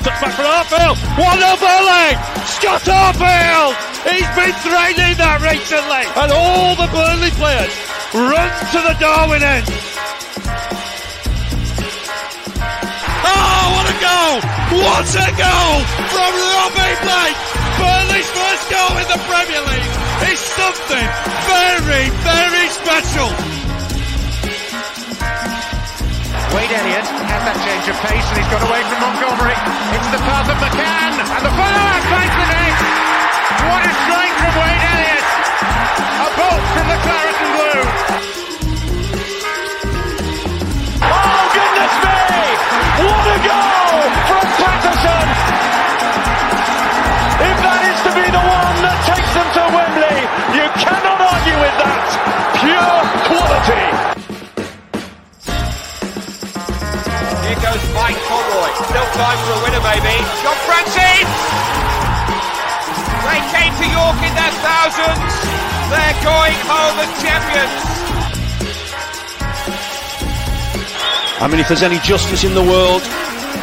Touchback for Arfield. What a volley! Scott Arfield! He's been threatening that recently. And all the Burnley players run to the Darwin end. Oh, what a goal! What a goal from Robbie Blake! Burnley's first goal in the Premier League is something very, very special. Wade Elliott has that change of pace and he's got away from Montgomery. Into the path of McCann and the follow-up finds the net. What a strike from Wade Elliott! A bolt from the claret and blue. Oh goodness me! What a goal from Paterson! If that is to be the one that takes them to Wembley, you cannot argue with that. Pure quality. Goes Mike Conroy. Still time for a winner, maybe. John Francis! They came to York in their thousands. They're going home as champions. I mean, if there's any justice in the world,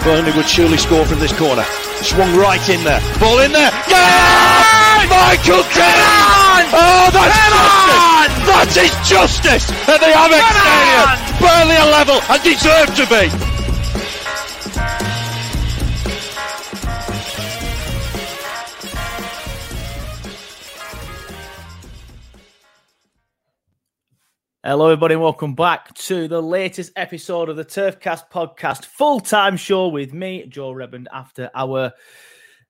Burnley would surely score from this corner. Swung right in there. Ball in there. Yeah! Michael Keane! Oh, that's justice! That is justice at the Amex Stadium! Burnley are level and deserve to be! Hello, everybody, and welcome back to the latest episode of the Turfcast podcast, full time show with me, Joe Reband, after our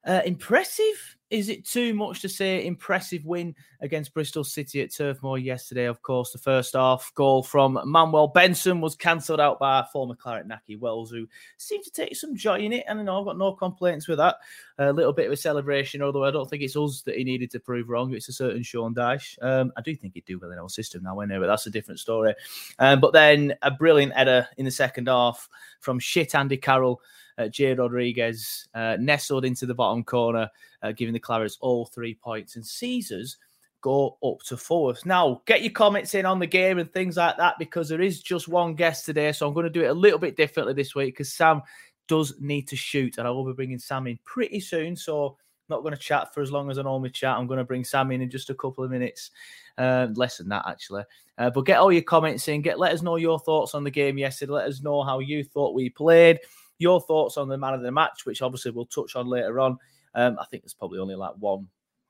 uh, impressive. Is it too much to say? Impressive win against Bristol City at Turf Moor yesterday. Of course, the first half goal from Manuel Benson was cancelled out by former Claret Nahki Wells, who seemed to take some joy in it. And I know I've got no complaints with that. A little bit of a celebration, although I don't think it's us that he needed to prove wrong. It's a certain Sean Dyche. Um, I do think he'd do well in our system now, anyway, but that's a different story. Um, but then a brilliant header in the second half from shit Andy Carroll uh, Jay Rodriguez uh, nestled into the bottom corner, uh, giving the Clarets all three points. And Caesars go up to fourth. Now, get your comments in on the game and things like that because there is just one guest today. So I'm going to do it a little bit differently this week because Sam does need to shoot, and I will be bringing Sam in pretty soon. So not going to chat for as long as I normally chat. I'm going to bring Sam in in just a couple of minutes, uh, less than that actually. Uh, but get all your comments in. Get let us know your thoughts on the game yesterday. Let us know how you thought we played your thoughts on the man of the match, which obviously we'll touch on later on. Um, I think there's probably only like one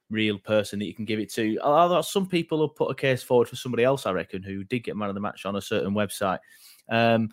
real person that you can give it to. Although some people have put a case forward for somebody else, I reckon, who did get man of the match on a certain website. Um,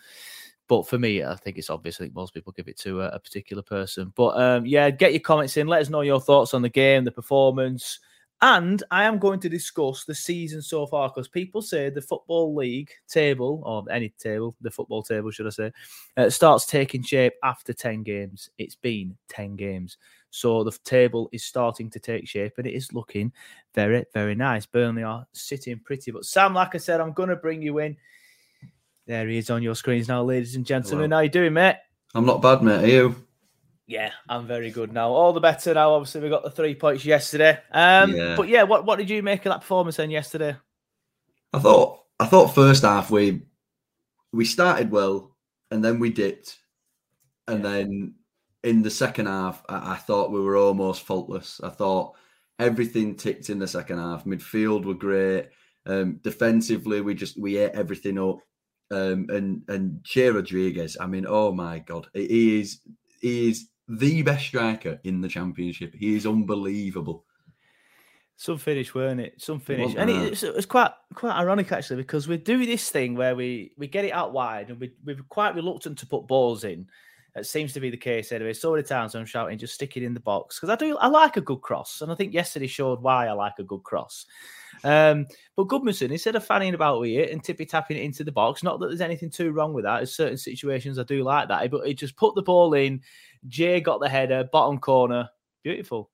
but for me, I think it's obvious. I think most people give it to a, a particular person. But um, yeah, get your comments in. Let us know your thoughts on the game, the performance. And I am going to discuss the season so far because people say the Football League table, or any table, the football table, should I say, uh, starts taking shape after 10 games. It's been 10 games. So the table is starting to take shape and it is looking very, very nice. Burnley are sitting pretty. But Sam, like I said, I'm going to bring you in. There he is on your screens now, ladies and gentlemen. Hello. How you doing, mate? I'm not bad, mate. Are you? Yeah, I'm very good now. All the better now. Obviously, we got the three points yesterday. Um, yeah. But yeah, what, what did you make of that performance then yesterday? I thought I thought first half we we started well and then we dipped, and yeah. then in the second half I, I thought we were almost faultless. I thought everything ticked in the second half. Midfield were great. Um, defensively, we just we ate everything up. Um, and and Jay Rodriguez, I mean, oh my god, he is he is the best striker in the championship. He is unbelievable. Some finish, weren't it? Some finish, and it, it, was quite quite ironic actually because we do this thing where we we get it out wide and we we're quite reluctant to put balls in. It seems to be the case anyway. So many times I'm shouting, just stick it in the box because I do. I like a good cross, and I think yesterday showed why I like a good cross. Um, but Gudmundsson, instead of fanning about with it and tippy tapping it into the box, not that there's anything too wrong with that. In certain situations, I do like that, but he just put the ball in. Jay got the header, bottom corner, beautiful.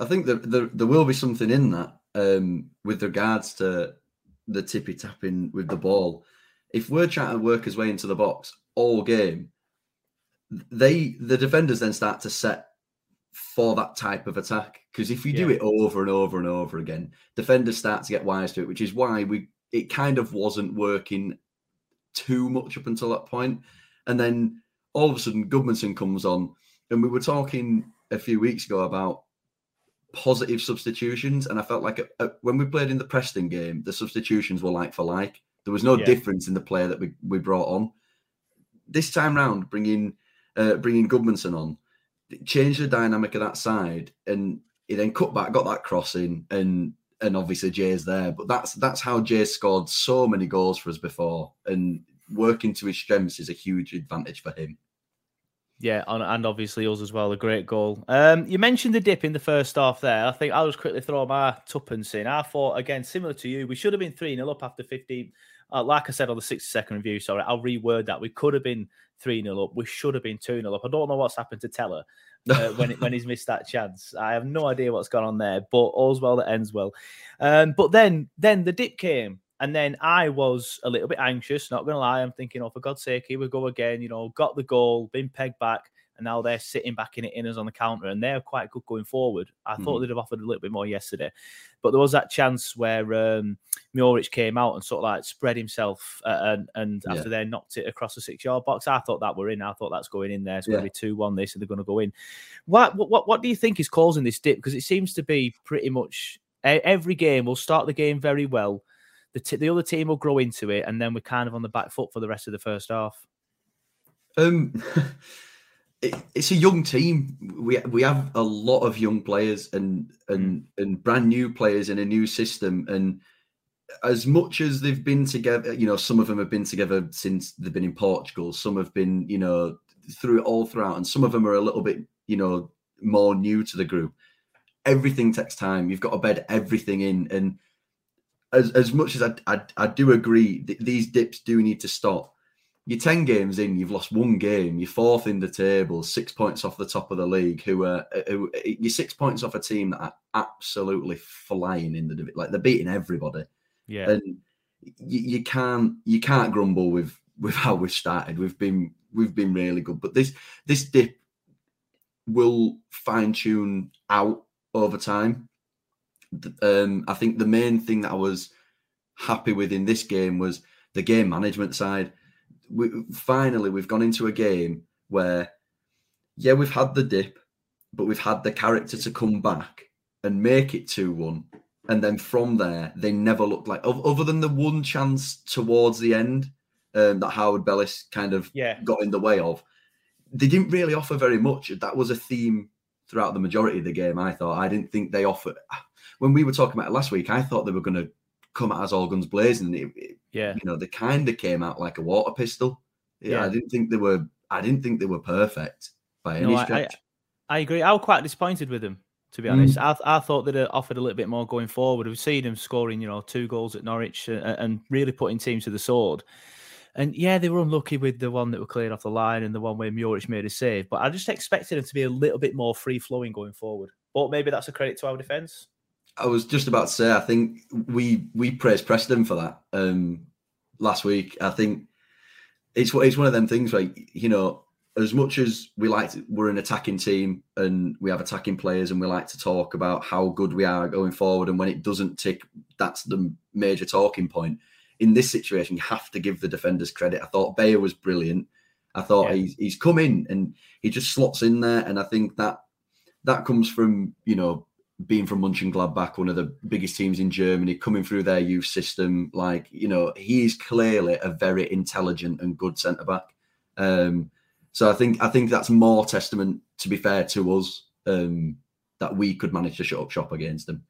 I think that there, there will be something in that um, with regards to the tippy tapping with the ball. If we're trying to work his way into the box all game, they the defenders then start to set for that type of attack. Because if you yeah. do it over and over and over again, defenders start to get wise to it, which is why we it kind of wasn't working too much up until that point. And then all of a sudden Gudmundsson comes on, and we were talking a few weeks ago about positive substitutions, and I felt like a, uh, a, when we played in the Preston game, the substitutions were like for like. There was no yeah. difference in the player that we, we brought on. This time round, bringing uh, bringing Gudmundsson on, changed the dynamic of that side, and he then cut back, got that crossing, and and obviously Jay's there. But that's that's how Jay scored so many goals for us before, and working to his strengths is a huge advantage for him. Yeah, and obviously us as well. A great goal. Um, you mentioned the dip in the first half there. I think I'll just quickly throw my tuppence in. I thought, again, similar to you, we should have been 3 0 up after 15. Uh, like I said on the 60 second review, sorry, I'll reword that. We could have been 3 0 up. We should have been 2 0 up. I don't know what's happened to Tella uh, when, when he's missed that chance. I have no idea what's gone on there, but all's well that ends well. Um, but then, then the dip came. And then I was a little bit anxious, not going to lie. I'm thinking, oh, for God's sake, here we go again. You know, got the goal, been pegged back, and now they're sitting back in it in us on the counter, and they're quite good going forward. I mm. thought they'd have offered a little bit more yesterday, but there was that chance where um, Muric came out and sort of like spread himself, uh, and, and after they knocked it across the six yard box, I thought that were in. I thought that's going in there. It's yeah. going to be two one. This, and they're going to go in. What what what do you think is causing this dip? Because it seems to be pretty much every game. We'll start the game very well the t- the other team will grow into it, and then we're kind of on the back foot for the rest of the first half. Um, it, it's a young team. We we have a lot of young players and and mm. and brand new players in a new system. And as much as they've been together, you know, some of them have been together since they've been in Portugal. Some have been, you know, through it all throughout, and some of them are a little bit, you know, more new to the group. Everything takes time. You've got to bed everything in, and as as much as I I, I do agree, th- these dips do need to stop. You're ten games in, you've lost one game, you're fourth in the table, six points off the top of the league. Who are who, you're six points off a team that are absolutely flying in the like they're beating everybody. Yeah, and you, you can't you can't grumble with with how we've started. We've been we've been really good, but this this dip will fine tune out over time um, I think the main thing that I was happy with in this game was the game management side. We, finally, we've gone into a game where, yeah, we've had the dip, but we've had the character to come back and make it 2 1. And then from there, they never looked like, other than the one chance towards the end um, that Harwood-Bellis kind of yeah. got in the way of, they didn't really offer very much. That was a theme throughout the majority of the game, I thought. I didn't think they offered when we were talking about it last week, I thought they were going to come out as all guns blazing. It, it, yeah, you know, they kind of came out like a water pistol. Yeah, yeah, I didn't think they were. I didn't think they were perfect by any no, stretch. I, I, agree. I was quite disappointed with them, to be honest. Mm. I, I thought they'd offered a little bit more going forward. We've seen them scoring, you know, two goals at Norwich and, and really putting teams to the sword. And yeah, they were unlucky with the one that were cleared off the line and the one where Muric made a save. But I just expected them to be a little bit more free flowing going forward. But maybe that's a credit to our defence. I was just about to say, I think we we praised Preston for that um, last week. I think it's it's one of them things where you know, as much as we like, to, we're an attacking team and we have attacking players, and we like to talk about how good we are going forward. And when it doesn't tick, that's the major talking point. In this situation, you have to give the defenders credit. I thought Beyer was brilliant. I thought yeah. he's he's come in and he just slots in there, and I think that that comes from you know being from Mönchengladbach, one of the biggest teams in Germany, coming through their youth system, like you know, he's clearly a very intelligent and good centre back. Um, so I think I think that's more testament, to be fair to us, um, that we could manage to shut up shop against them.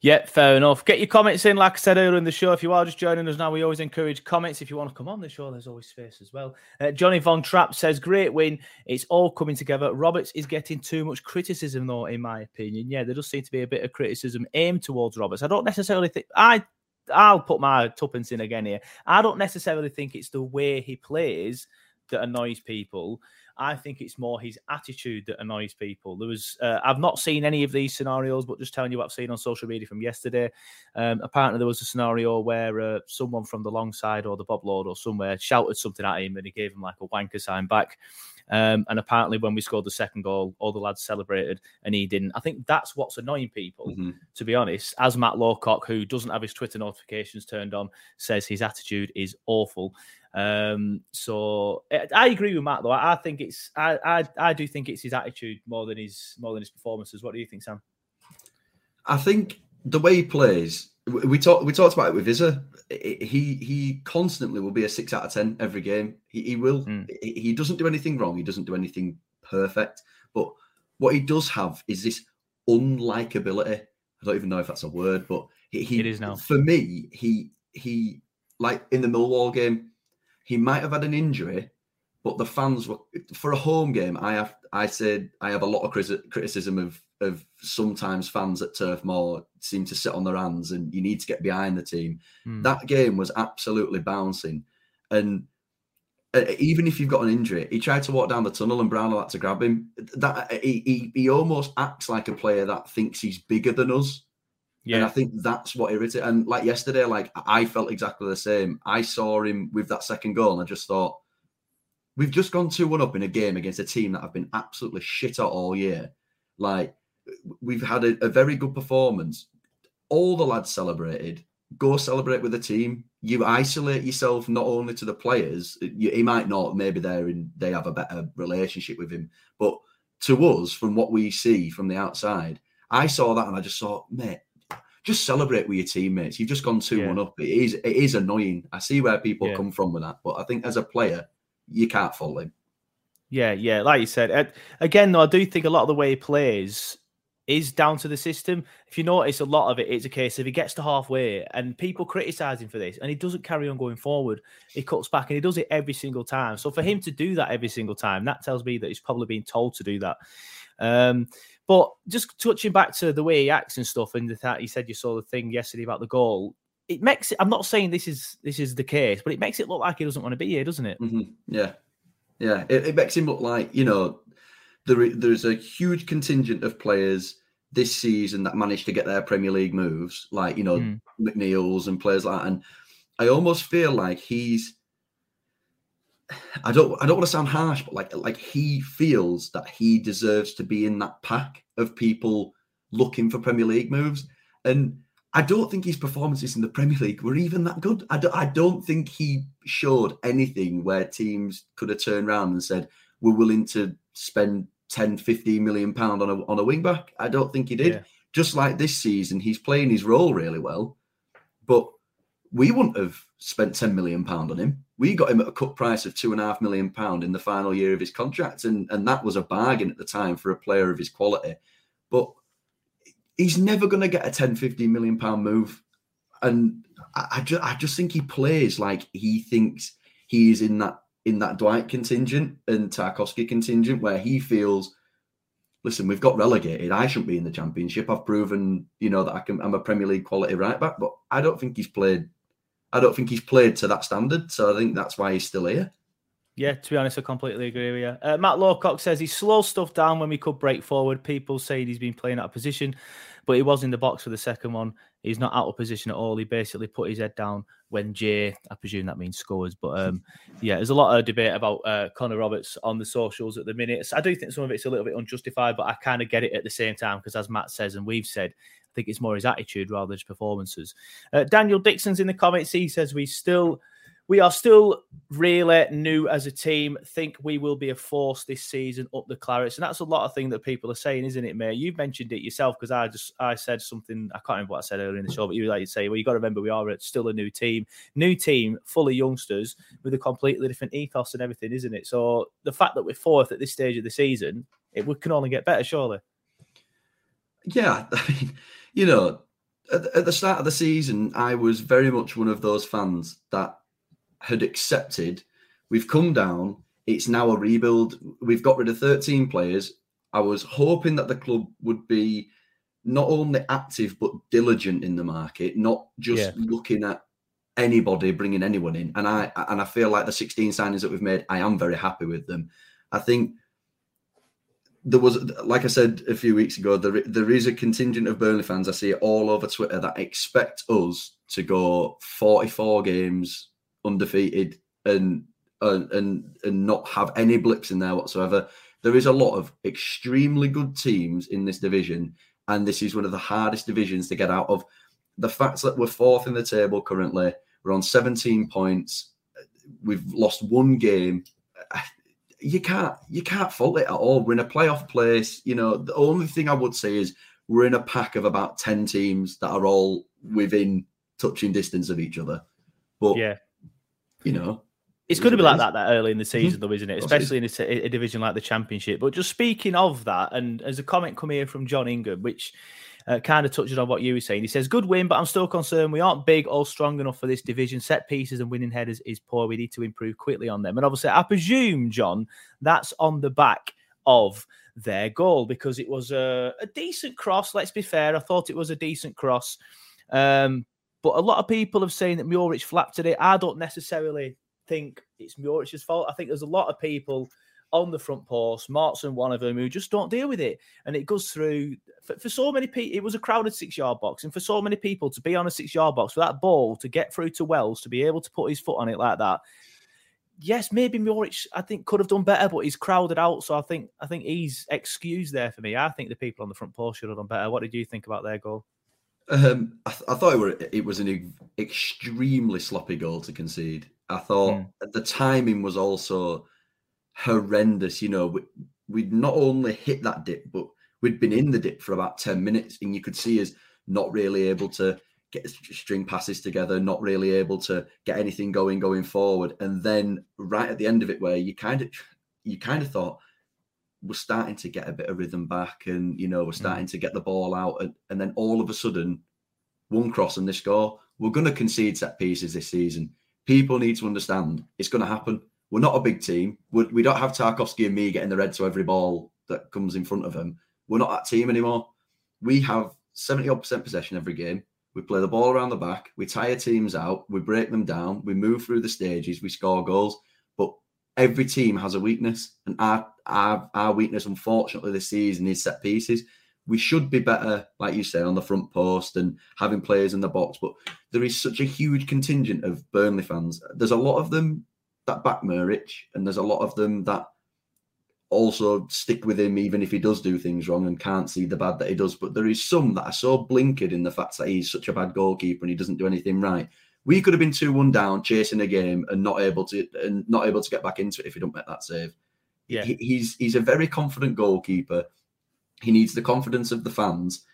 Yeah, fair enough. Get your comments in, like I said earlier in the show. If you are just joining us now, we always encourage comments. If you want to come on the show, there's always space as well. Uh, Johnny Von Trapp says, Great win. It's all coming together. Roberts is getting too much criticism, though, in my opinion. Yeah, there does seem to be a bit of criticism aimed towards Roberts. I don't necessarily think. I I'll put my tuppence in again here. I don't necessarily think it's the way he plays that annoys people. I think it's more his attitude that annoys people. There was, uh, I've not seen any of these scenarios, but just telling you what I've seen on social media from yesterday. Um, apparently, there was a scenario where uh, someone from the long side or the Bob Lord or somewhere shouted something at him and he gave him like a wanker sign back. Um, and apparently, when we scored the second goal, all the lads celebrated and he didn't. I think that's what's annoying people, mm-hmm. to be honest. As Matt Lawcock, who doesn't have his Twitter notifications turned on, says his attitude is awful. Um, so I agree with Matt though. I think it's I, I I do think it's his attitude more than his more than his performances. What do you think, Sam? I think the way he plays, we talked we talked about it with Izza. He he constantly will be a six out of ten every game. He, he will. Mm. He doesn't do anything wrong. He doesn't do anything perfect. But what he does have is this unlikability. I don't even know if that's a word, but he, he it is now. For me, he he like in the Millwall game, he might have had an injury, but the fans were for a home game. I have I said I have a lot of criticism of of sometimes fans at Turf Moor seem to sit on their hands, and you need to get behind the team. Mm. That game was absolutely bouncing, and uh, even if you've got an injury, he tried to walk down the tunnel and Brown had to grab him. That he, he, he almost acts like a player that thinks he's bigger than us. Yeah. And I think that's what irritated. And like yesterday, like I felt exactly the same. I saw him with that second goal, and I just thought, we've just gone 2 1 up in a game against a team that have been absolutely shit at all year. Like, we've had a, a very good performance. All the lads celebrated. Go celebrate with the team. You isolate yourself not only to the players. You, he might not. Maybe they're in. They have a better relationship with him. But to us, from what we see from the outside, I saw that and I just thought, mate, just celebrate with your teammates. You've just gone two yeah. one up. It is it is annoying. I see where people yeah. come from with that, but I think as a player, you can't follow him. Yeah, yeah, like you said. Again, though, I do think a lot of the way he plays is down to the system. If you notice, a lot of it, it's a case of he gets to halfway and people criticize him for this, and he doesn't carry on going forward. He cuts back and he does it every single time. So for him to do that every single time, that tells me that he's probably been told to do that. Um, but just touching back to the way he acts and stuff, and that he said you saw the thing yesterday about the goal. It makes it. I'm not saying this is this is the case, but it makes it look like he doesn't want to be here, doesn't it? Mm-hmm. Yeah, yeah. It, it, makes him look like you know there there's a huge contingent of players this season that managed to get their Premier League moves, like you know mm. McNeil's and players like that. And I almost feel like he's I don't I don't want to sound harsh, but like like he feels that he deserves to be in that pack of people looking for Premier League moves. And I don't think his performances in the Premier League were even that good. I don't, I don't think he showed anything where teams could have turned around and said, we're willing to spend 10, 15 million pound on a on a wing back. I don't think he did. Yeah. Just like this season, he's playing his role really well. But we wouldn't have spent 10 million pound on him. We got him at a cut price of two and a half million pound in the final year of his contract, and, and that was a bargain at the time for a player of his quality. But he's never going to get a 10, 15 million pound move. And I, I, just, I just think he plays like he thinks he is in that in that Dwight contingent and Tarkowski contingent where he feels listen, we've got relegated. I shouldn't be in the championship. I've proven, you know, that I can. I'm a Premier League quality right back, but I don't think he's played I don't think he's played to that standard. So I think that's why he's still here. Yeah, to be honest, I completely agree with you. Uh, Matt Lawcock says he slows stuff down when we could break forward. People saying he's been playing out of position, but he was in the box for the second one. He's not out of position at all. He basically put his head down when Jay, I presume that means scores. But um, yeah, there's a lot of debate about uh, Connor Roberts on the socials at the minute. So I do think some of it's a little bit unjustified, but I kind of get it at the same time because, as Matt says and we've said, I think it's more his attitude rather than his performances. Uh, Daniel Dixon's in the comments. He says we still we are still really new as a team. Think we will be a force this season up the Clarets, and that's a lot of things that people are saying, isn't it, mate? You've mentioned it yourself because I just I said something I can't remember what I said earlier in the show, but you like to say, well, you got to remember we are still a new team, new team, full of youngsters with a completely different ethos and everything, isn't it? So the fact that we're fourth at this stage of the season, it can only get better, surely. Yeah, I mean, you know, at the start of the season, I was very much one of those fans that had accepted we've come down. It's now a rebuild. We've got rid of 13 players. I was hoping that the club would be not only active but diligent in the market, not just yeah. looking at anybody bringing anyone in. And I and I feel like the 16 signings that we've made, I am very happy with them. I think there was, like I said a few weeks ago, there there is a contingent of Burnley fans I see it all over Twitter that expect us to go 44 games undefeated and and and, and not have any blips in there whatsoever. There is a lot of extremely good teams in this division, and this is one of the hardest divisions to get out of. The fact that we're fourth in the table currently, we're on 17 points, we've lost one game. You can't you can't fault it at all. We're in a playoff place. You know, the only thing I would say is we're in a pack of about 10 teams that are all within touching distance of each other. But yeah, you know, it's going to be like that that early in the mm-hmm. season, though, isn't it? Especially in a, a, division like the Championship. But just speaking of that, and as a comment come here from John Ingham, which uh, kind of touches on what you were saying. He says, "Good win, but I'm still concerned. We aren't big or strong enough for this division. Set pieces and winning headers is poor. We need to improve quickly on them." And obviously, I presume, John, that's on the back of their goal because it was a, a decent cross. Let's be fair. I thought it was a decent cross. Um, but a lot of people have saying that Muric flapped today. I don't necessarily think it's Muric's fault. I think there's a lot of people on the front post, Maatsen one of them, who just don't deal with it. And it goes through for, for so many people. It was a crowded six yard box, and for so many people to be on a six yard box for that ball to get through to Wells to be able to put his foot on it like that. Yes, maybe Muric, I think, could have done better, but he's crowded out. So I think I think he's excused there for me. I think the people on the front post should have done better. What did you think about their goal? Um, I, th- I, thought it, were, it was an extremely sloppy goal to concede. I thought mm. the timing was also horrendous. You know, we, we'd not only hit that dip, but we'd been in the dip for about 10 minutes, and you could see us not really able to get string passes together, not really able to get anything going going forward. And then right at the end of it, where you kind of you kind of thought, we're starting to get a bit of rhythm back and you know we're starting mm. to get the ball out and, and, then all of a sudden one cross and they score. We're going to concede set pieces this season. People need to understand it's going to happen. We're not a big team. We're, we do not have Tarkowski and Mee getting the red to every ball that comes in front of them we're not that team anymore. We have 70 odd percent possession every game. We play the ball around the back. We tire teams out. We break them down. We move through the stages. We score goals every team has a weakness, and our our, our weakness, unfortunately, this season is set pieces. We should be better, like you say, on the front post and having players in the box. But there is such a huge contingent of Burnley fans. There's a lot of them that back Muric, and there's a lot of them that also stick with him even if he does do things wrong and can't see the bad that he does. But there is some that are so blinkered in the fact that he's such a bad goalkeeper and he doesn't do anything right we could have been two one down, chasing a game, and not able to and not able to get back into it if he don't make that save. Yeah, he, he's he's a very confident goalkeeper. He needs the confidence of the fans.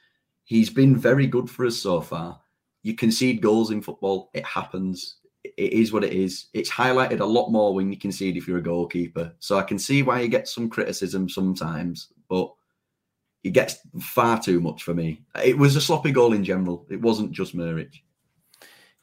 He's been very good for us so far. You concede goals in football; it happens. It is what it is. It's highlighted a lot more when you concede if you're a goalkeeper. So I can see why he gets some criticism sometimes, but he gets far too much for me. It was a sloppy goal in general. It wasn't just Muric.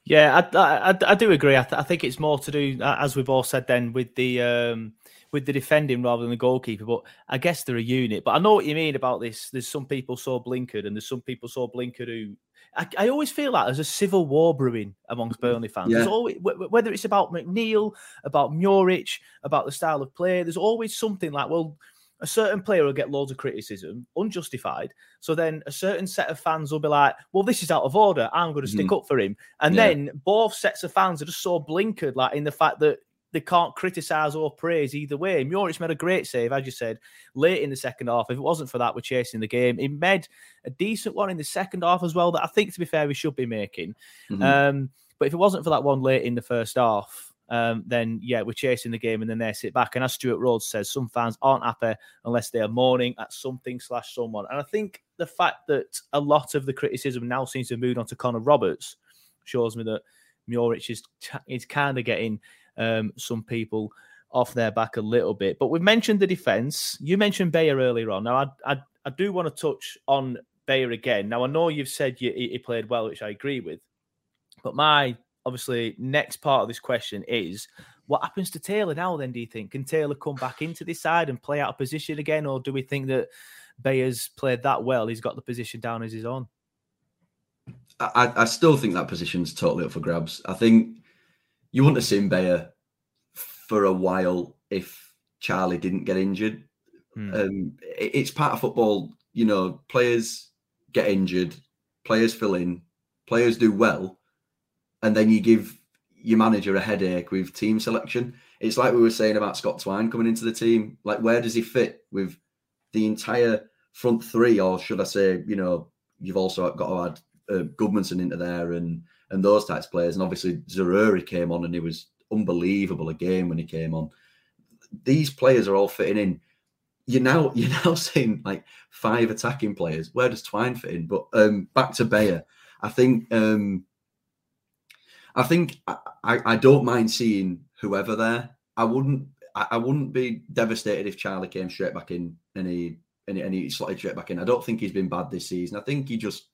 Yeah, I, I, I do agree. I, th- I, think it's more to do, as we've all said, then with the um, with the defending rather than the goalkeeper. But I guess they're a unit. But I know what you mean about this. There's some people so blinkered, and there's some people so blinkered who I, I, always feel like there's a civil war brewing amongst Burnley fans. Yeah. Always, whether it's about McNeil, about Muric, about the style of play, there's always something like, well, a certain player will get loads of criticism, unjustified. So then a certain set of fans will be like, well, this is out of order. I'm going to stick mm-hmm. up for him. And yeah. then both sets of fans are just so blinkered, like in the fact that they can't criticise or praise either way. Muric made a great save, as you said, late in the second half. If it wasn't for that, we're chasing the game. He made a decent one in the second half as well that I think, to be fair, we should be making. Mm-hmm. Um, but if it wasn't for that one late in the first half, um, then yeah, we're chasing the game and then they sit back. And as Stuart Rhodes says, some fans aren't happy unless they are mourning at something slash someone. And I think the fact that a lot of the criticism now seems to have moved on to Connor Roberts shows me that Muric is, is kind of getting um, some people off their back a little bit. But we've mentioned the defence. You mentioned Beyer earlier on. Now, I, I, I do want to touch on Beyer again. Now, I know you've said he played well, which I agree with. But my obviously next part of this question is what happens to Taylor now? Then, do you think can Taylor come back into this side and play out of position again, or do we think that Beyer's played that well? He's got the position down as his own. I, I still think that position's totally up for grabs. I think you wouldn't have seen Beyer for a while if Charlie didn't get injured. Hmm. Um, it, it's part of football. You know, players get injured, players fill in, players do well, and then you give your manager a headache with team selection. It's like we were saying about Scott Twine coming into the team. Like, where does he fit with the entire front three, or should I say, you know, you've also got to add uh, Gudmundsson into there and and those types of players. And obviously Zaroury came on and he was unbelievable again when he came on. These players are all fitting in. You're now you're now seeing like five attacking players. Where does Twine fit in? But um, back to Beyer, I think um, I think I, I don't mind seeing whoever there. I wouldn't I, wouldn't be devastated if Charlie came straight back in and he and he, and he slotted straight back in. I don't think he's been bad this season. I think he just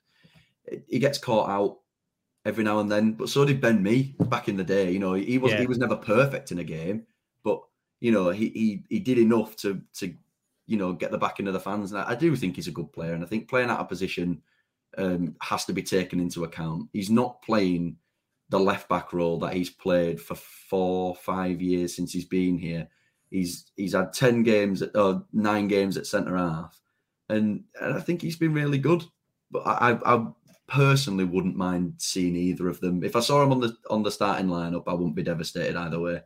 he gets caught out every now and then. But so did Ben Mee back in the day. You know, he was yeah. he was never perfect in a game, but you know, he he he did enough to to you know get the backing of the fans. And I, I do think he's a good player, and I think playing out of position um, has to be taken into account. He's not playing the left back role that he's played for four five years since he's been here. He's he's had ten games at or nine games at centre half, and, and I think he's been really good. But I, I personally wouldn't mind seeing either of them. If I saw him on the on the starting lineup, I wouldn't be devastated either way.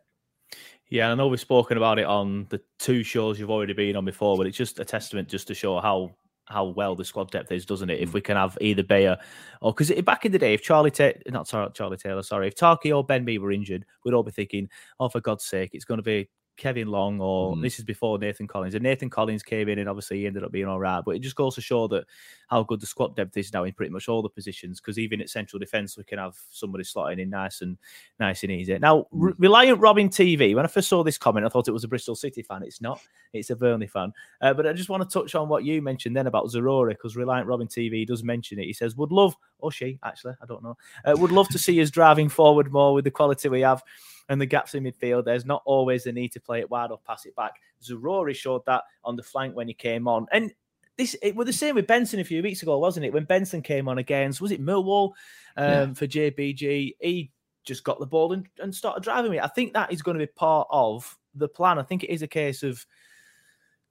Yeah, I know we've spoken about it on the two shows you've already been on before, but it's just a testament just to show how how well the squad depth is, doesn't it? If mm. we can have either Beyer or because back in the day, if Charlie Ta- not Charlie Taylor, sorry, if Tarky or Ben Mee were injured, we'd all be thinking, oh, for God's sake, it's going to be Kevin Long, or mm. this is before Nathan Collins. And Nathan Collins came in, and obviously he ended up being all right. But it just goes to show that how good the squad depth is now in pretty much all the positions. Because even at central defence, we can have somebody slotting in nice and nice and easy. Now, mm. Reliant Robin TV. When I first saw this comment, I thought it was a Bristol City fan. It's not. It's a Burnley fan. Uh, but I just want to touch on what you mentioned then about Zaroury, because Reliant Robin TV does mention it. He says, "Would love, or she actually, I don't know, uh, would love to see us driving forward more with the quality we have." And the gaps in midfield. There's not always the need to play it wide or pass it back. Zaroury showed that on the flank when he came on. And this it was the same with Benson a few weeks ago, wasn't it? When Benson came on against, was it Millwall um, yeah. for JBG? He just got the ball and, and started driving it. I think that is going to be part of the plan. I think it is a case of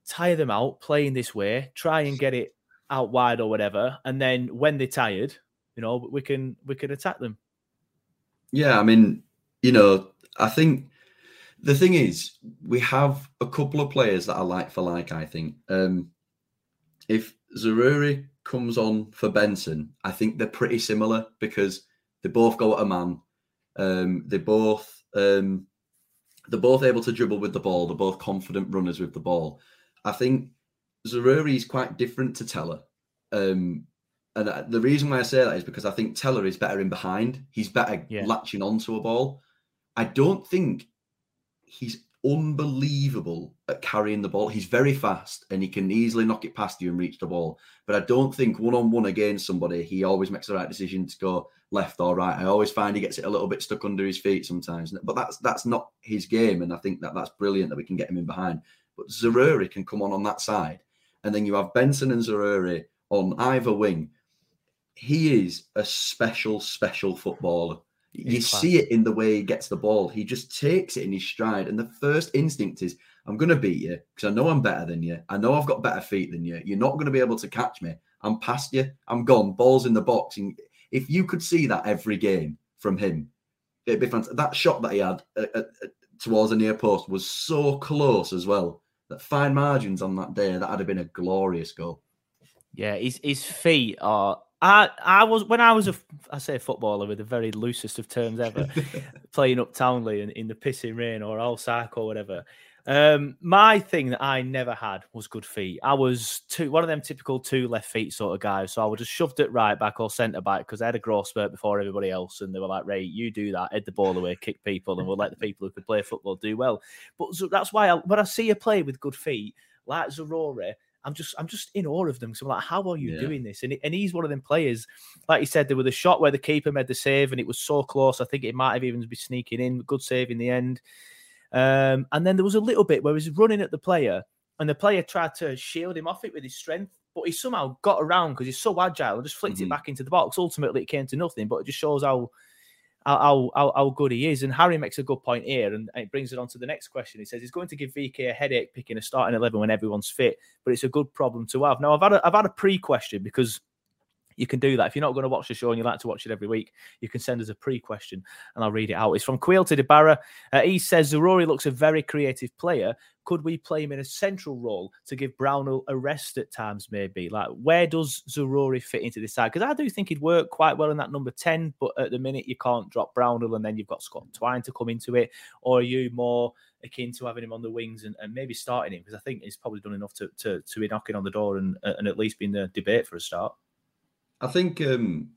tire them out, playing this way, try and get it out wide or whatever, and then when they're tired, you know, we can we can attack them. Yeah, I mean, you know, I think the thing is, we have a couple of players that are like for like. I think um, if Zaroury comes on for Benson, I think they're pretty similar because they both go at a man. Um, they both um, they're both able to dribble with the ball. They're both confident runners with the ball. I think Zaroury is quite different to Tella. Um, and the reason why I say that is because I think Tella is better in behind. He's better yeah. latching onto a ball. I don't think he's unbelievable at carrying the ball. He's very fast and he can easily knock it past you and reach the ball. But I don't think one on one against somebody, he always makes the right decision to go left or right. I always find he gets it a little bit stuck under his feet sometimes. But that's that's not his game, and I think that that's brilliant that we can get him in behind. But Zaroury can come on on that side, and then you have Benson and Zaroury on either wing. he is a special, special footballer. You class. see it in the way he gets the ball. He just takes it in his stride. And the first instinct is, I'm going to beat you because I know I'm better than you. I know I've got better feet than you. You're not going to be able to catch me. I'm past you. I'm gone. Ball's in the box. And if you could see that every game from him, it'd be fantastic. That shot that he had uh, uh, towards the near post was so close as well. That fine margins on that day, that would have been a glorious goal. Yeah, his his feet are. I I was when I was a I say footballer with the very loosest of terms ever, playing up Towneley in, in the pissing rain or all cycle or whatever. Um, my thing that I never had was good feet. I was two one of them typical two left feet sort of guys. So I would just shoved it right back or centre back because I had a growth spurt before everybody else, and they were like, "Ray, you do that, head the ball away, kick people, and we'll let the people who could play football do well." But so that's why I, when I see a play with good feet like Zaroury, I'm just I'm just in awe of them. So I'm like, how are you Yeah. doing this? And, and he's one of them players, like you said, there was a shot where the keeper made the save and it was so close. I think it might have even been sneaking in. Good save in the end. Um, and then there was a little bit where he was running at the player, and the player tried to shield him off it with his strength, but he somehow got around because he's so agile and just flicked it back into the box. Ultimately, it came to nothing, but it just shows how how, how, how good he is. And Harry makes a good point here, and it brings it on to the next question. He says he's going to give VK a headache picking a starting eleven when everyone's fit, but it's a good problem to have. Now, I've had a, I've had a pre question because you can do that. If you're not going to watch the show and you like to watch it every week, you can send us a pre question and I'll read it out. It's from Quail to DeBarra. Uh, he says Zaroury looks a very creative player. Could we play him in a central role to give Brownhill a rest at times, maybe? Like, where does Zaroury fit into this side? Because I do think he'd work quite well in that number 10, but at the minute, you can't drop Brownhill and then you've got Scott Twine to come into it. Or are you more akin to having him on the wings and, and maybe starting him? Because I think he's probably done enough to, to, to be knocking on the door and, and at least be in the debate for a start. I think um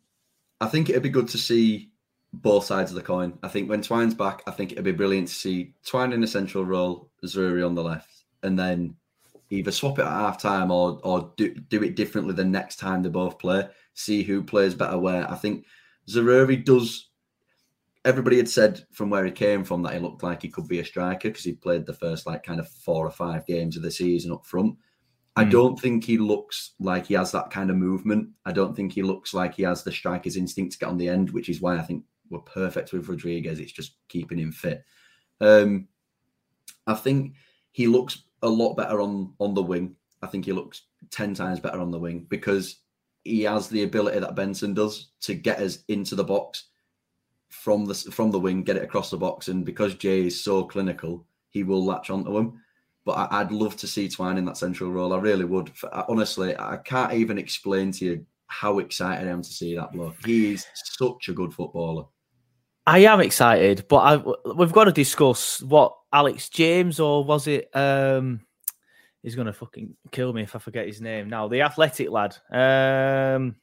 I think it'd be good to see both sides of the coin. I think when Twine's back, I think it'd be brilliant to see Twine in a central role, Zuri on the left, and then either swap it at half time or or do, do it differently the next time they both play. See who plays better where. I think Zaroury does. Everybody had said from where he came from that he looked like he could be a striker because he played the first like kind of four or five games of the season up front. I don't think he looks like he has that kind of movement. I don't think he looks like he has the striker's instinct to get on the end, which is why I think we're perfect with Rodriguez. It's just keeping him fit. Um, I think he looks a lot better on on the wing. I think he looks ten times better on the wing because he has the ability that Benson does to get us into the box from the from the wing, get it across the box, and because Jay is so clinical, he will latch onto him. But I, I'd love to see Twine in that central role. I really would. I- honestly, I can't even explain to you how excited I am to see that bloke. He is such a good footballer. I am excited, but I, we've got to discuss what Alex James or was it? Um, he's gonna fucking kill me if I forget his name now. The athletic lad. Um,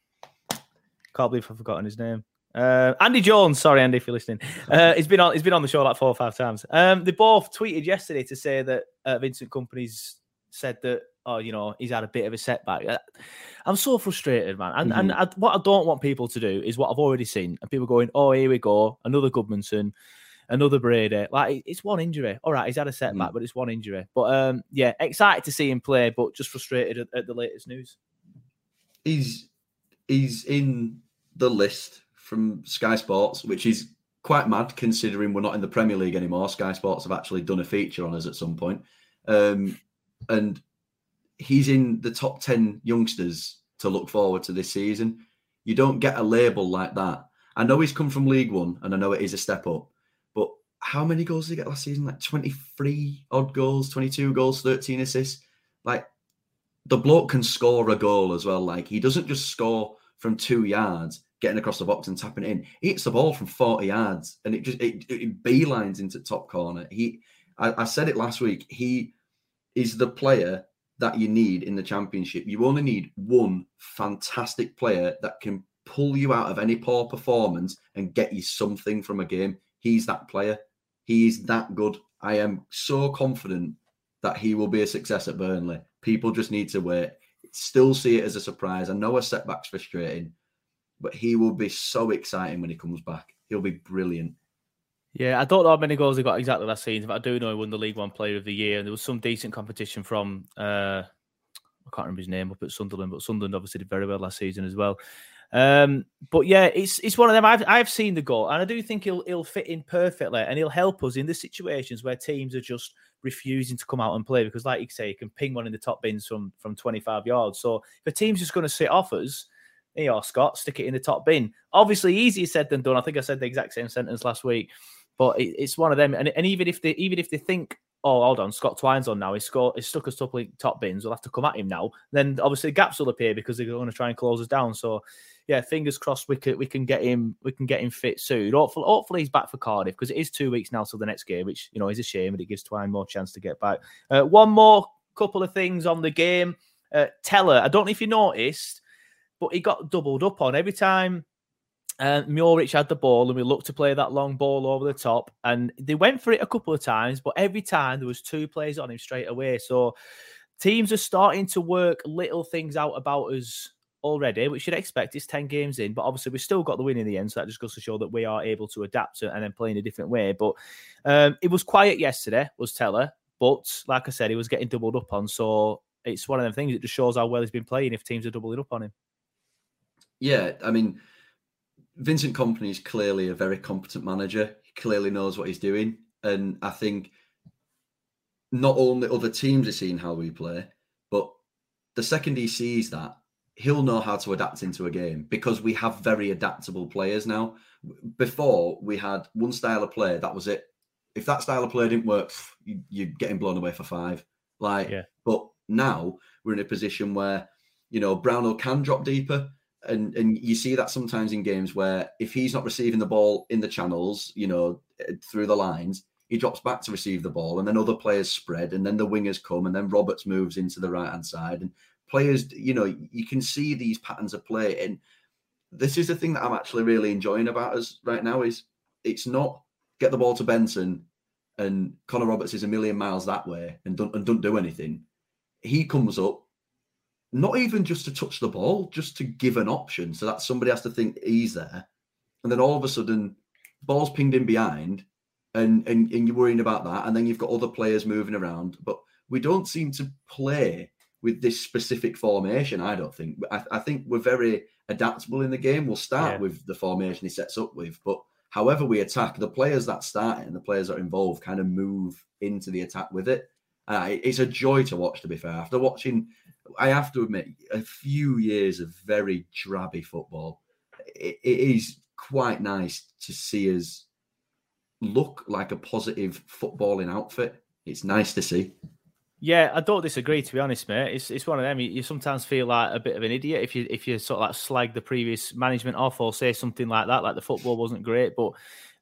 can't believe I've forgotten his name. Uh, Andy Jones. Sorry, Andy, if you're listening. Uh, he's been on. He's been on the show like four or five times. Um, they both tweeted yesterday to say that uh, Vincent Kompany's said that. Oh, you know, he's had a bit of a setback. Uh, I'm so frustrated, man. And and I, what I don't want people to do is what I've already seen. And people going, "Oh, here we go, another Gudmundsson, another Brady." Like it's one injury. All right, he's had a setback, but it's one injury. But um, yeah, excited to see him play, but just frustrated at, at the latest news. He's he's in the list from Sky Sports, which is quite mad considering we're not in the Premier League anymore. Sky Sports have actually done a feature on us at some point. Um, and he's in the top 10 youngsters to look forward to this season. You don't get a label like that. I know he's come from League One and I know it is a step up, but how many goals did he get last season? Like 23 odd goals, 22 goals, 13 assists. Like the bloke can score a goal as well. Like he doesn't just score from two yards, getting across the box and tapping it in. He hits the ball from 40 yards and it just it, it beelines into top corner. He I, I said it last week. He is the player that you need in the championship. You only need one fantastic player that can pull you out of any poor performance and get you something from a game. He's that player. He is that good. I am so confident that he will be a success at Burnley. People just need to wait. Still see it as a surprise. I know a setback's frustrating, but he will be so exciting when he comes back. He'll be brilliant. Yeah, I don't know how many goals he got exactly last season, but I do know he won the League One Player of the Year, and there was some decent competition from uh, I can't remember his name up at Sunderland, but Sunderland obviously did very well last season as well. Um, but yeah, it's it's one of them. I've I've seen the goal, and I do think he'll he'll fit in perfectly, and he'll help us in the situations where teams are just refusing to come out and play because, like you say, you can ping one in the top bins from from 25 yards. So if a team's just going to sit off us, here Scott, stick it in the top bin. Obviously, easier said than done. I think I said the exact same sentence last week, but it, it's one of them. And, and even if they even if they think oh, hold on, Scott Twine's on now. He's scored, he's stuck us top, top bins. We'll have to come at him now. Then obviously gaps will appear because they're going to try and close us down. So yeah, fingers crossed we can we can get him we can get him fit soon. Hopefully, hopefully he's back for Cardiff because it is two weeks now till the next game, which you know is a shame, and it gives Twine more chance to get back. Uh, one more couple of things on the game. Uh, Tella, I don't know if you noticed, but he got doubled up on every time uh, Muric had the ball and we looked to play that long ball over the top. And they went for it a couple of times, but every time there was two plays on him straight away. So teams are starting to work little things out about us already, which you'd expect. It's 10 games in, but obviously we've still got the win in the end. So that just goes to show that we are able to adapt and then play in a different way. But um, it was quiet yesterday, was Tella. But like I said, he was getting doubled up on. So it's one of them things. It just shows how well he's been playing if teams are doubling up on him. Yeah, I mean, Vincent Kompany is clearly a very competent manager. He clearly knows what he's doing. And I think not only other teams are seeing how we play, but the second he sees that, he'll know how to adapt into a game because we have very adaptable players now. Before we had one style of play, that was it. If that style of play didn't work, you're getting blown away for five. Like, yeah. but now we're in a position where, you know, Brownhill can drop deeper and and you see that sometimes in games where if he's not receiving the ball in the channels, you know, eh, through the lines, he drops back to receive the ball, and then other players spread, and then the wingers come, and then Roberts moves into the right hand side, and players, you know, you can see these patterns of play, and this is the thing that I'm actually really enjoying about us right now is it's not get the ball to Benson and Connor Roberts is a million miles that way and don't and don't do anything. He comes up, not even just to touch the ball, just to give an option so that somebody has to think he's there. And then all of a sudden, ball's pinged in behind, and, and, and you're worrying about that. And then you've got other players moving around. But we don't seem to play with this specific formation, I don't think. I, I think we're very adaptable in the game. We'll start yeah. with the formation he sets up with, but however we attack, the players that start it and the players that are involved kind of move into the attack with it. Uh, it's a joy to watch, to be fair. After watching I have to admit, a few years of very drabby football. it, it is quite nice to see us look like a positive footballing outfit. It's nice to see. Yeah, I don't disagree. To be honest, mate, it's it's one of them. You, you, sometimes feel like a bit of an idiot if you if you sort of like slag the previous management off or say something like that, like the football wasn't great. But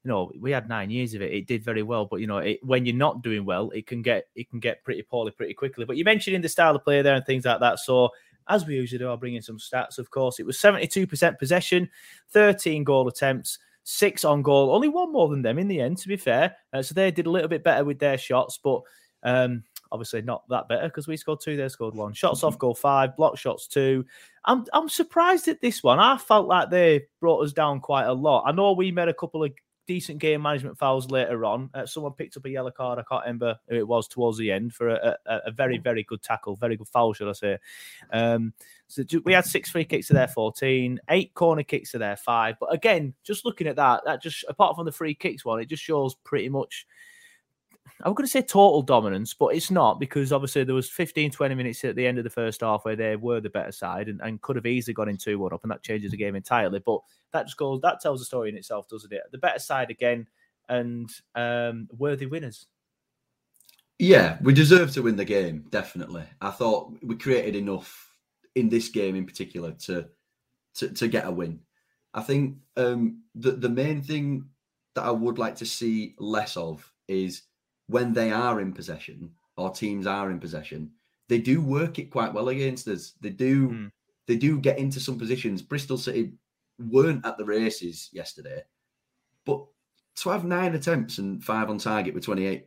you know, we had nine years of it. It did very well, but you know, it, when you're not doing well, it can get it can get pretty poorly pretty quickly. But you mentioned in the style of play there and things like that. So as we usually do, I'll bring in some stats. Of course, it was 72% possession, 13 goal attempts, six on goal, only one more than them in the end. To be fair, uh, so they did a little bit better with their shots, but um, obviously not that better because we scored two, they scored one. Shots off goal five, block shots two. I'm I'm surprised at this one. I felt like they brought us down quite a lot. I know we made a couple of decent game management fouls later on. Uh, someone picked up a yellow card. I can't remember who it was towards the end for a, a, a very, very good tackle, very good foul, should I say. Um, so we had six free kicks to their 14, eight corner kicks to their five. But again, just looking at that, that just apart from the free kicks one, it just shows pretty much I'm going to say total dominance, but it's not because obviously there was 15, 20 minutes at the end of the first half where they were the better side and, and could have easily gone in 2 1 up, and that changes the game entirely. But that just goes, that tells the story in itself, doesn't it? The better side again and um, worthy winners. Yeah, we deserve to win the game, definitely. I thought we created enough in this game in particular to to, to get a win. I think um, the the main thing that I would like to see less of is when they are in possession or teams are in possession, they do work it quite well against us. They do mm. they do get into some positions. Bristol City weren't at the races yesterday, but to have nine attempts and five on target with 28%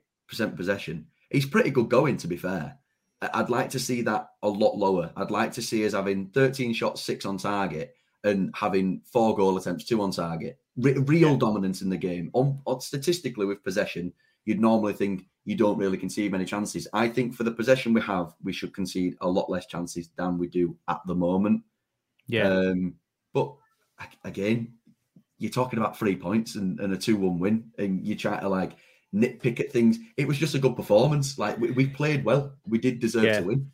possession, he's pretty good going, to be fair. I'd like to see that a lot lower. I'd like to see us having 13 shots, six on target, and having four goal attempts, two on target. real yeah. dominance in the game. On, on, statistically, with possession, you'd normally think you don't really concede many chances. I think for the possession we have, we should concede a lot less chances than we do at the moment. Yeah. Um, but again, you're talking about three points and, and a 2 1 win, and you try to like nitpick at things. It was just a good performance. Like we, we played well. We did deserve Yeah. to win.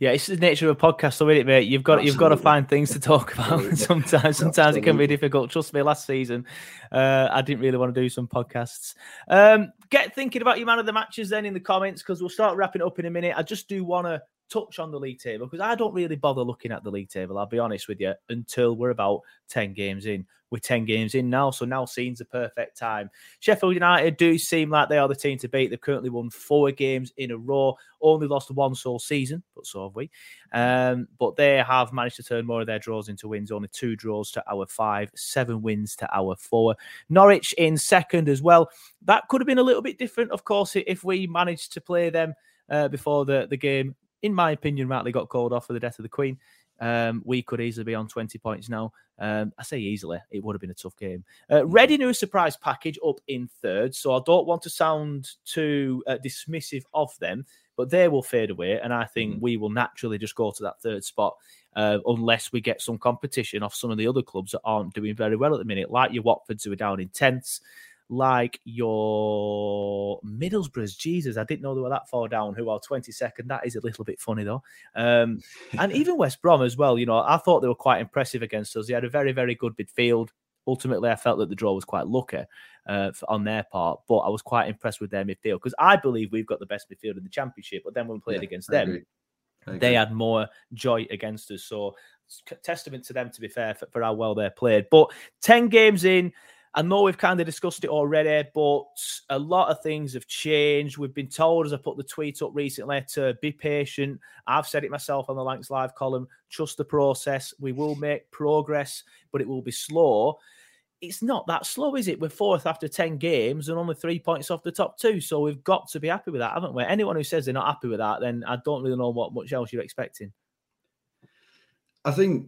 Yeah, it's the nature of a podcast, though, isn't it, mate? You've got you've got to find things to talk about. Absolutely. sometimes, sometimes it can be difficult. Trust me, last season, uh, I didn't really want to do some podcasts. Um, get thinking about your man of the matches then in the comments because we'll start wrapping up in a minute. I just do want to touch on the league table because I don't really bother looking at the league table. I'll be honest with you until we're about ten games in. We're ten games in now, so now seems the perfect time. Sheffield United do seem like they are the team to beat. They've currently won four games in a row, only lost once all season, but so have we. Um, but they have managed to turn more of their draws into wins, only two draws to our five, seven wins to our four. Norwich in second as well. That could have been a little bit different, of course, if we managed to play them uh, before the, the game, in my opinion, rightly got called off for the death of the Queen. Um, we could easily be on 20 points now. Um, I say easily, it would have been a tough game. Uh, Reading new surprise package up in third, so I don't want to sound too uh, dismissive of them, but they will fade away, and I think we will naturally just go to that third spot uh, unless we get some competition off some of the other clubs that aren't doing very well at the minute, like your Watfords who are down in tenths, like your Middlesbroughs. Jesus, I didn't know they were that far down. Who are twenty second? That is a little bit funny though. Um, and even West Brom as well. You know, I thought they were quite impressive against us. They had a very, very good midfield. Ultimately, I felt that the draw was quite lucky uh, on their part, but I was quite impressed with their midfield because I believe we've got the best midfield in the championship. But then when we played Yeah, against I them, agree. I they agree. had more joy against us. So testament to them, to be fair, for, for how well they played. But 10 games in, I know we've kind of discussed it already, but a lot of things have changed. We've been told, as I put the tweet up recently, to be patient. I've said it myself on the Lancs Live column trust the process. We will make progress, but it will be slow. It's not that slow, is it? We're fourth after 10 games and only three points off the top two. So we've got to be happy with that, haven't we? Anyone who says they're not happy with that, then I don't really know what much else you're expecting. I think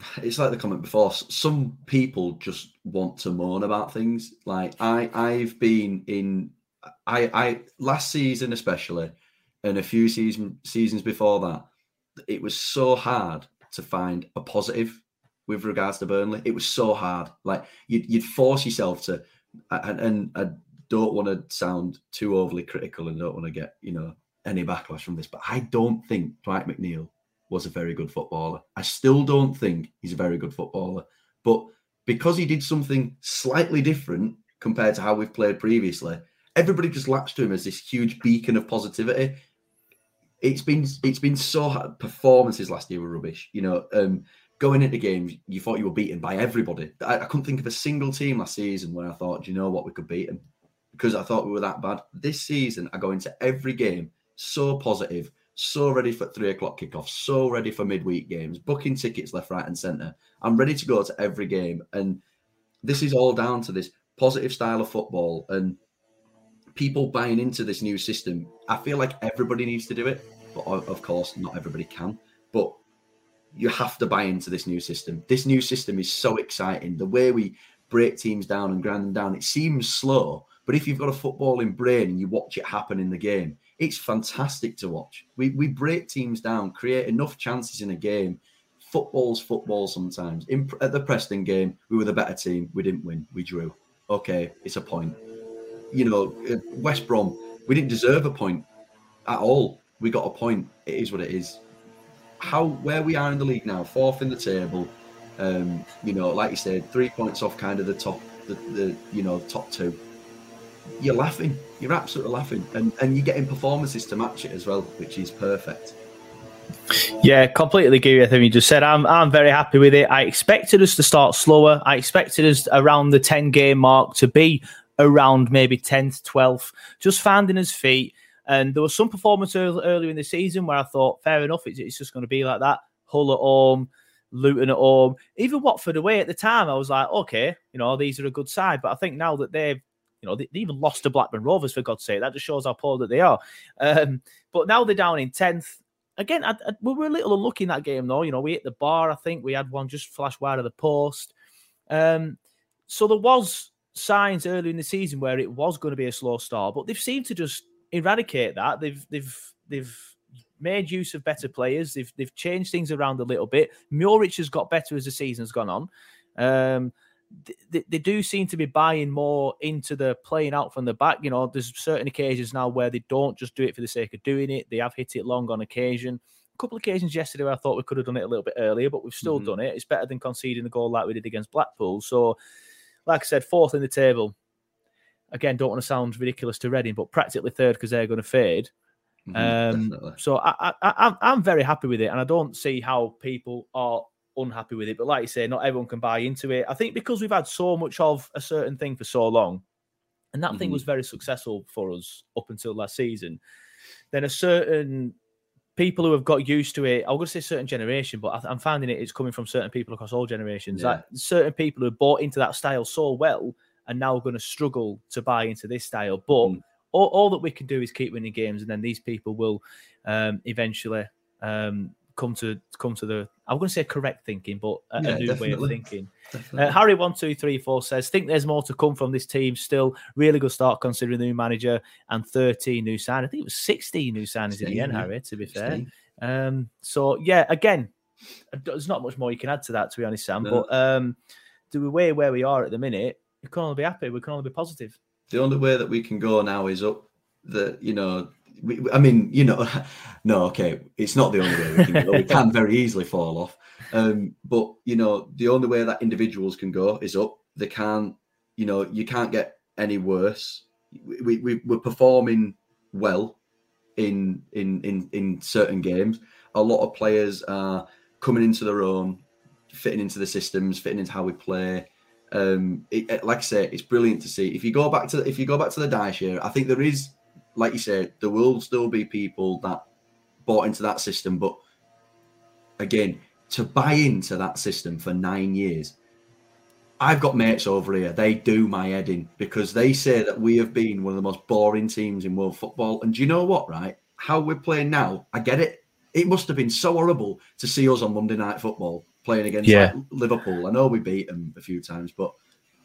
it's like the comment before. Some people just want to moan about things. Like I, I've been in, I, I last season especially, and a few season seasons before that, it was so hard to find a positive with regards to Burnley. It was so hard. Like you'd, you'd force yourself to, and, and I don't want to sound too overly critical and don't want to get you know any backlash from this, but I don't think Dwight McNeil was a very good footballer. I still don't think he's a very good footballer. But because he did something slightly different compared to how we've played previously, everybody just latched to him as this huge beacon of positivity. It's been it's been so hard. Performances last year were rubbish. You know, um, going into games, you thought you were beaten by everybody. I, I couldn't think of a single team last season where I thought, do you know what, we could beat them because I thought we were that bad. This season, I go into every game so positive, so ready for three o'clock kickoff, so ready for midweek games, booking tickets left, right, and centre. I'm ready to go to every game. And this is all down to this positive style of football and people buying into this new system. I feel like everybody needs to do it, but of course, not everybody can. But you have to buy into this new system. This new system is so exciting. The way we break teams down and grind them down, it seems slow, but if you've got a footballing brain and you watch it happen in the game, it's fantastic to watch. We, we break teams down, create enough chances in a game. Football's football sometimes. In, at the Preston game, we were the better team. We didn't win. We drew. Okay, it's a point. You know, uh, West Brom, we didn't deserve a point at all. We got a point. It is what it is. How where we are in the league now, fourth in the table. Um, you know, like you said, three points off kind of the top, the, the you know top two. You're laughing. You're absolutely laughing, and and you're getting performances to match it as well, which is perfect. Yeah, completely agree with everything you just said. I'm I'm very happy with it. I expected us to start slower. I expected us around the 10 game mark to be around maybe 10th, 12th, just finding his feet. And there was some performance earlier in the season where I thought, fair enough, it's, it's just going to be like that. Hull at home, Luton at home, even Watford away at the time. I was like, okay, you know, these are a good side. But I think now that they've you know, they, they even lost to Blackburn Rovers for God's sake. That just shows how poor that they are. Um, but now they're down in tenth. Again, I, I, we were a little unlucky in that game, though. You know, we hit the bar. I think we had one just flash wide of the post. Um, so there was signs early in the season where it was going to be a slow start, but they've seemed to just eradicate that. They've they've they've made use of better players. They've they've changed things around a little bit. Muric has got better as the season's gone on. Um, they, they do seem to be buying more into the playing out from the back. You know, there's certain occasions now where they don't just do it for the sake of doing it. They have hit it long on occasion. A couple of occasions yesterday where I thought we could have done it a little bit earlier, but we've still Mm-hmm. done it. It's better than conceding the goal like we did against Blackpool. So, like I said, fourth in the table. Again, don't want to sound ridiculous to Reading, but practically third because they're going to fade. Mhm, Um, so I, I, I, I'm- I'm very happy with it, and I don't see how people are unhappy with it. But like you say, not everyone can buy into it. I think because we've had so much of a certain thing for so long, and that thing Mhm. was very successful for us up until last season, then a certain people who have got used to it, I'm going to say certain generation, but I'm finding it it's coming from certain people across all generations. Yeah. Like certain people who have bought into that style so well are now going to struggle to buy into this style. But Mm. all, all that we can do is keep winning games, and then these people will um, eventually um, come to come to the. I'm going to say correct thinking, but a, a Yeah, new way of thinking. Uh, Harry one two three four says, "Think there's more to come from this team. Still, really good start considering the new manager and 13 new signings. I think it was 16 new signings in the end, yeah. Harry. To be fair, um, so yeah, again, there's not much more you can add to that, to be honest, Sam. No. But um, the way where we are at the minute, we can only be happy. We can only be positive. the only way that we can go now is up the you know we, I mean you know no okay it's not the only way we can go. We can very easily fall off. Um but you know the only way that individuals can go is up. They can't you know you can't get any worse. We, we we're performing well in in in in certain games. A lot of players are coming into their own fitting into the systems fitting into how we play. Um it, like i say it's brilliant to see. If you go back to if you go back to the dice here, i think there is like you said there will still be people that bought into that system but again to buy into that system for nine years i've got mates over here. They do my head in because they say that we have been one of the most boring teams in world football. And do you know what right? How we're playing now i get it. It must have been so horrible to see us on monday night football playing against Yeah. like, liverpool. I know we beat them a few times but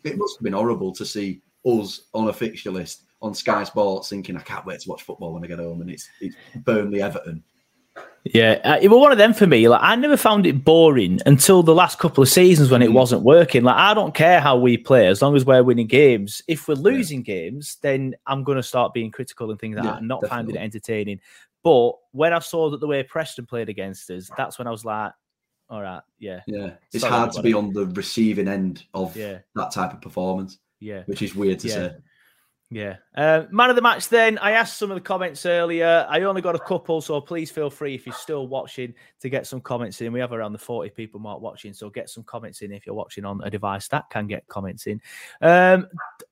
it must have been horrible to see us on a fixture list on Sky Sports thinking I can't wait to watch football when I get home and it's it's Burnley Everton. Yeah, uh, it was one of them for me. Like I never found it boring until the last couple of seasons when it wasn't working. Like I don't care how we play as long as we're winning games. If we're losing games, then I'm going to start being critical and things like Yeah, that, and not finding it entertaining. But when I saw that the way Preston played against us, that's when I was like, all right, yeah, Yeah. It's Sorry, hard to be on the receiving end of Yeah. that type of performance. Yeah. Which is weird to Yeah. say. Yeah. Uh, man of the match, then. I asked some of the comments earlier. I only got a couple, so please feel free if you're still watching to get some comments in. We have around the 40 people mark watching, so get some comments in if you're watching on a device that can get comments in. Um,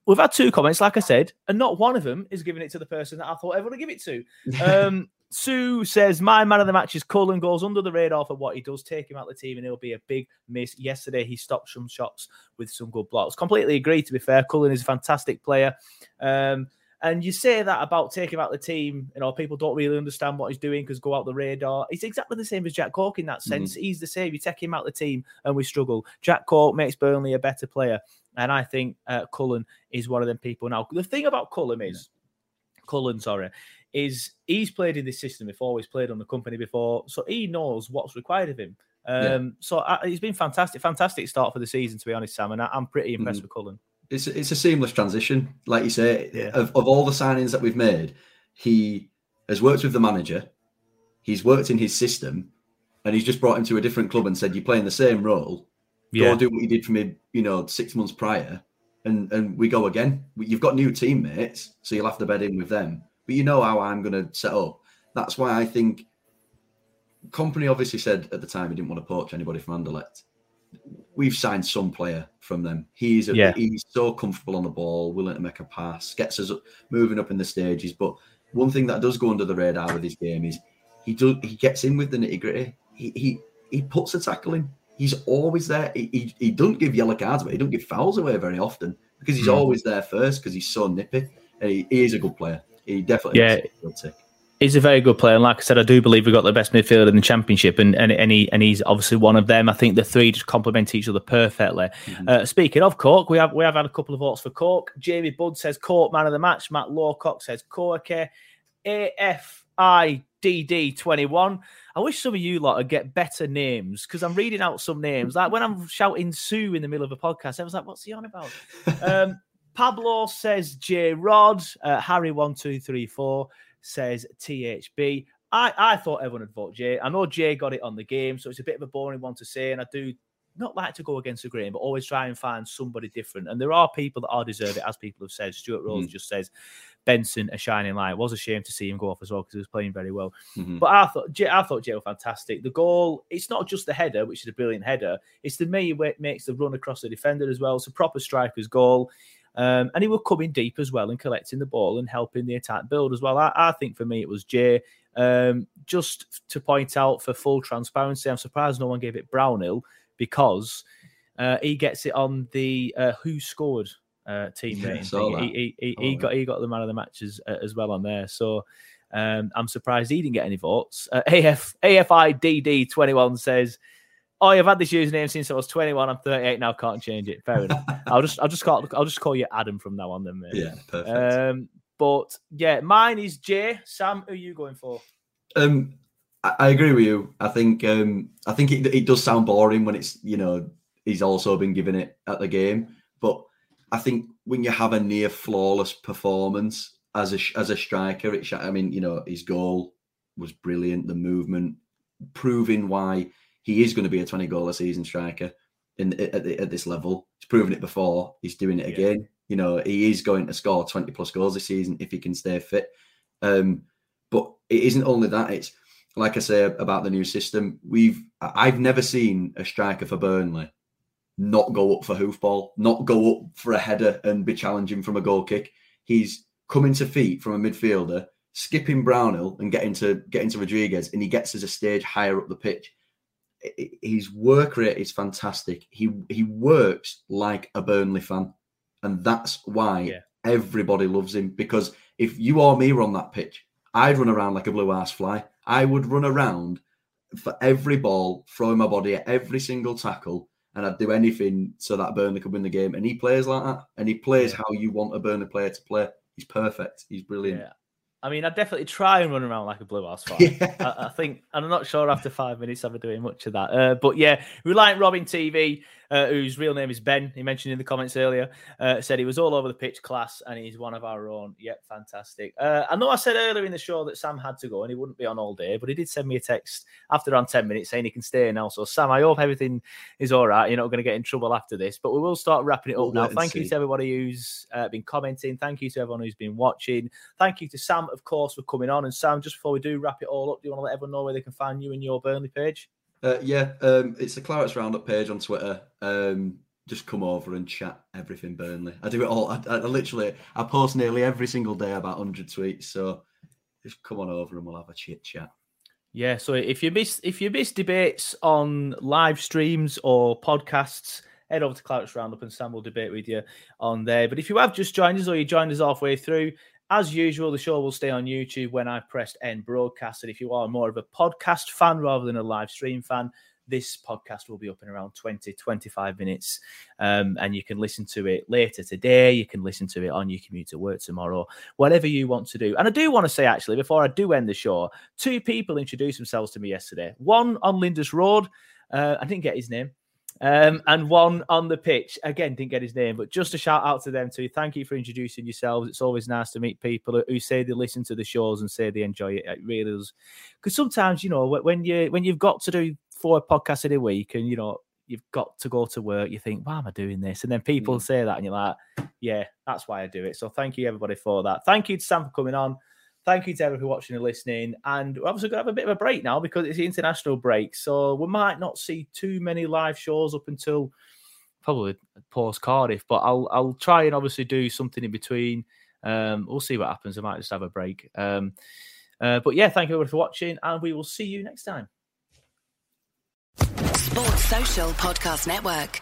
we've had two comments, like I said, and not one of them is giving it to the person that I thought everyone would give it to. Um, Sue says, My man of the match is Cullen, goes under the radar for what he does. Take him out of the team, and he'll be a big miss. Yesterday, he stopped some shots with some good blocks. Completely agree, to be fair. Cullen is a fantastic player. Um, and you say that about taking him out the team, you know, people don't really understand what he's doing because go out the radar. He's exactly the same as Jack Cork in that sense. He's the same. You take him out the team and we struggle. Jack Cork makes Burnley a better player. And I think uh, Cullen is one of them people. Now, the thing about Cullen is, Cullen, sorry, is he's played in this system before. He's played on the Kompany before, so he knows what's required of him. Um, Yeah. So uh, he's been fantastic, fantastic start for the season, to be honest, Sam. And I, I'm pretty impressed Mhm. with Cullen. It's it's a seamless transition. Like you say, Yeah. of, of all the signings that we've made, he has worked with the manager, he's worked in his system, and he's just brought him to a different club and said, You're playing the same role. Yeah. Go do what you did for me, you know, six months prior, and and we go again. You've got new teammates, so you'll have to bed in with them. But you know how I'm going to set up. That's why I think Kompany obviously said at the time he didn't want to poach anybody from Anderlecht. We've signed some player from them. He's a, Yeah. he's so comfortable on the ball, willing to make a pass, gets us moving up in the stages. But one thing that does go under the radar with his game is he does he gets in with the nitty gritty. He he he puts a tackle in. He's always there. He, he, he doesn't give yellow cards away. He doesn't give fouls away very often because he's Mm. always there first because he's so nippy. And he, he is a good player. He definitely Yeah. He's a very good player, and like I said, I do believe we've got the best midfielder in the championship, and and and, he, and he's obviously one of them. I think the three just complement each other perfectly. Uh, speaking of Cork, we have we have had a couple of votes for Cork. Jamie Budd says Cork man of the match. Matt Lawcock says Cork. AF FIDD21. I wish some of you lot would get better names because I'm reading out some names. Like when I'm shouting Sue in the middle of a podcast, I was like, what's he on about? um, Pablo says J Rod. Uh, Harry1234 says THB. I, I thought everyone would vote Jay. I know Jay got it on the game, so it's a bit of a boring one to say. And I do not like to go against the grain, but always try and find somebody different. And there are people that are deserve it, as people have said. Stuart Rose mm. just says Benson a shining light. It was a shame to see him go off as well because he was playing very well. Mm-hmm. But I thought Jay, I thought Jay was fantastic. The goal, it's not just the header, which is a brilliant header. It's the me makes the run across the defender as well. It's a proper striker's goal. Um, and he was coming deep as well and collecting the ball and helping the attack build as well. I, I think for me it was Jay. Um, just to point out for full transparency, I'm surprised no one gave it Brownhill because uh, he gets it on the uh, who scored uh, team yeah, rating. He, he, he, he got he got the man of the matches uh, as well on there. So um, I'm surprised he didn't get any votes. Uh, AF AFIDD 21 says Oh, I've had this username since I was 21. I'm 38 now. Can't change it. Fair enough. I'll just, I'll just call, I'll just call you Adam from now on. Then, mate. Yeah, perfect. Um, but yeah, mine is Jay. Sam, who are you going for? Um, I, I agree with you. I think, um, I think it, it does sound boring when it's, you know, he's also been given it at the game. But I think when you have a near flawless performance as a as a striker, it. I mean, you know, his goal was brilliant. The movement, proving why he is going to be a 20 goal a season striker in at, at, this level. He's proven it before. He's doing it yeah. again. You know, he is going to score 20 plus goals this season if he can stay fit. Um, but it isn't only that. It's like I say about the new system. We've I've never seen a striker for Burnley not go up for hoofball, not go up for a header and be challenging from a goal kick. He's coming to feet from a midfielder, skipping Brownhill and getting to getting to Rodriguez, and he gets us a stage higher up the pitch his work rate is fantastic. He he works like a Burnley fan, and that's why yeah. everybody loves him. Because if you or me were on that pitch, I'd run around like a blue ass fly. I would run around for every ball, throwing my body at every single tackle, and I'd do anything so that Burnley could win the game. And he plays like that, and he plays yeah. how you want a Burnley player to play. He's perfect. He's brilliant. Yeah. I mean, I definitely try and run around like a blue house fly. Yeah. I, I, think, I'm not sure after five minutes I'll be doing much of that. Uh, but yeah, we like Robin TV uh, whose real name is Ben. He mentioned in the comments earlier, uh, said he was all over the pitch class and he's one of our own. Yep, fantastic. Uh, I know I said earlier in the show that Sam had to go and he wouldn't be on all day, but he did send me a text after around 10 minutes saying he can stay now. So, Sam, I hope everything is all right. You're not going to get in trouble after this, but we will start wrapping it up we'll now. Thank you to everybody who's uh, been commenting. Thank you to everyone who's been watching. Thank you to Sam, of course, for coming on. And, Sam, just before we do wrap it all up, do you want to let everyone know where they can find you and your Burnley page? Uh, yeah, um, it's the Clarets Roundup page on Twitter. Um, just come over and chat everything Burnley. I do it all. I, I, literally I post nearly every single day about hundred tweets. So just come on over and we'll have a chit chat. Yeah. So if you miss if you miss debates on live streams or podcasts, head over to Clarets Roundup and Sam will debate with you on there. But if you have just joined us or you joined us halfway through, as usual, the show will stay on YouTube when I pressed end broadcast. And if you are more of a podcast fan rather than a live stream fan, this podcast will be up in around 20, 25 minutes. Um, and you can listen to it later today. You can listen to it on your commute to work tomorrow, whatever you want to do. And I do want to say, actually, before I do end the show, two people introduced themselves to me yesterday. One on Lindus Road. Uh, I didn't get his name. Um, and one on the pitch. Again, didn't get his name, but just a shout out to them too. Thank you for introducing yourselves. It's always nice to meet people who say they listen to the shows and say they enjoy it. It really is. Because sometimes, you know, when you when you've got to do four podcasts in a week and you know you've got to go to work, you think, why am I doing this? And then people mm. say that, and you're like, yeah, that's why I do it. So thank you everybody for that. Thank you to Sam for coming on. Thank you to everyone for watching and listening. And we're obviously going to have a bit of a break now because it's the international break. So we might not see too many live shows up until probably post Cardiff, but I'll I'll try and obviously do something in between. Um, we'll see what happens. I might just have a break. Um, uh, but yeah, thank you everybody for watching, and we will see you next time. Sports Social Podcast Network.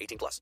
18 plus.